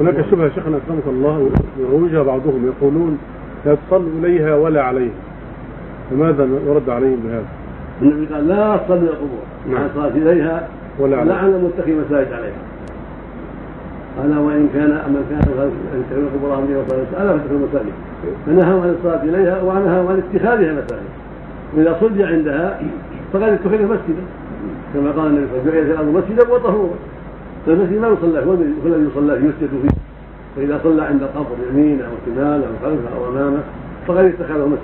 هناك شبهة شيخنا أكرمك الله يروجها بعضهم يقولون لا تصلوا إليها ولا عليها. فماذا يرد عليهم بهذا؟ النبي قال لا تصلوا إلى القبور. نعم. مع الصلاه إليها ولا عليها. لعن المتخذ مساجد عليها. قال وإن كان من كان يتخذون قبورهم لي وصلاه الا فتدخلوا المساجد. فنهوا عن الصلاة إليها ونهوا عن اتخاذها مساجد. واذا صلي عندها فقد اتخذ مسجدا. كما قال النبي صلى الله عليه وسلم جعلت الأرض مسجدا وطهورا. فالمسجد ما يصلى هو الذي يصلى يسجد فيه. فإذا صلى عند القبر يمينه خلفه أو امامه فقد اتخذه مسجدا.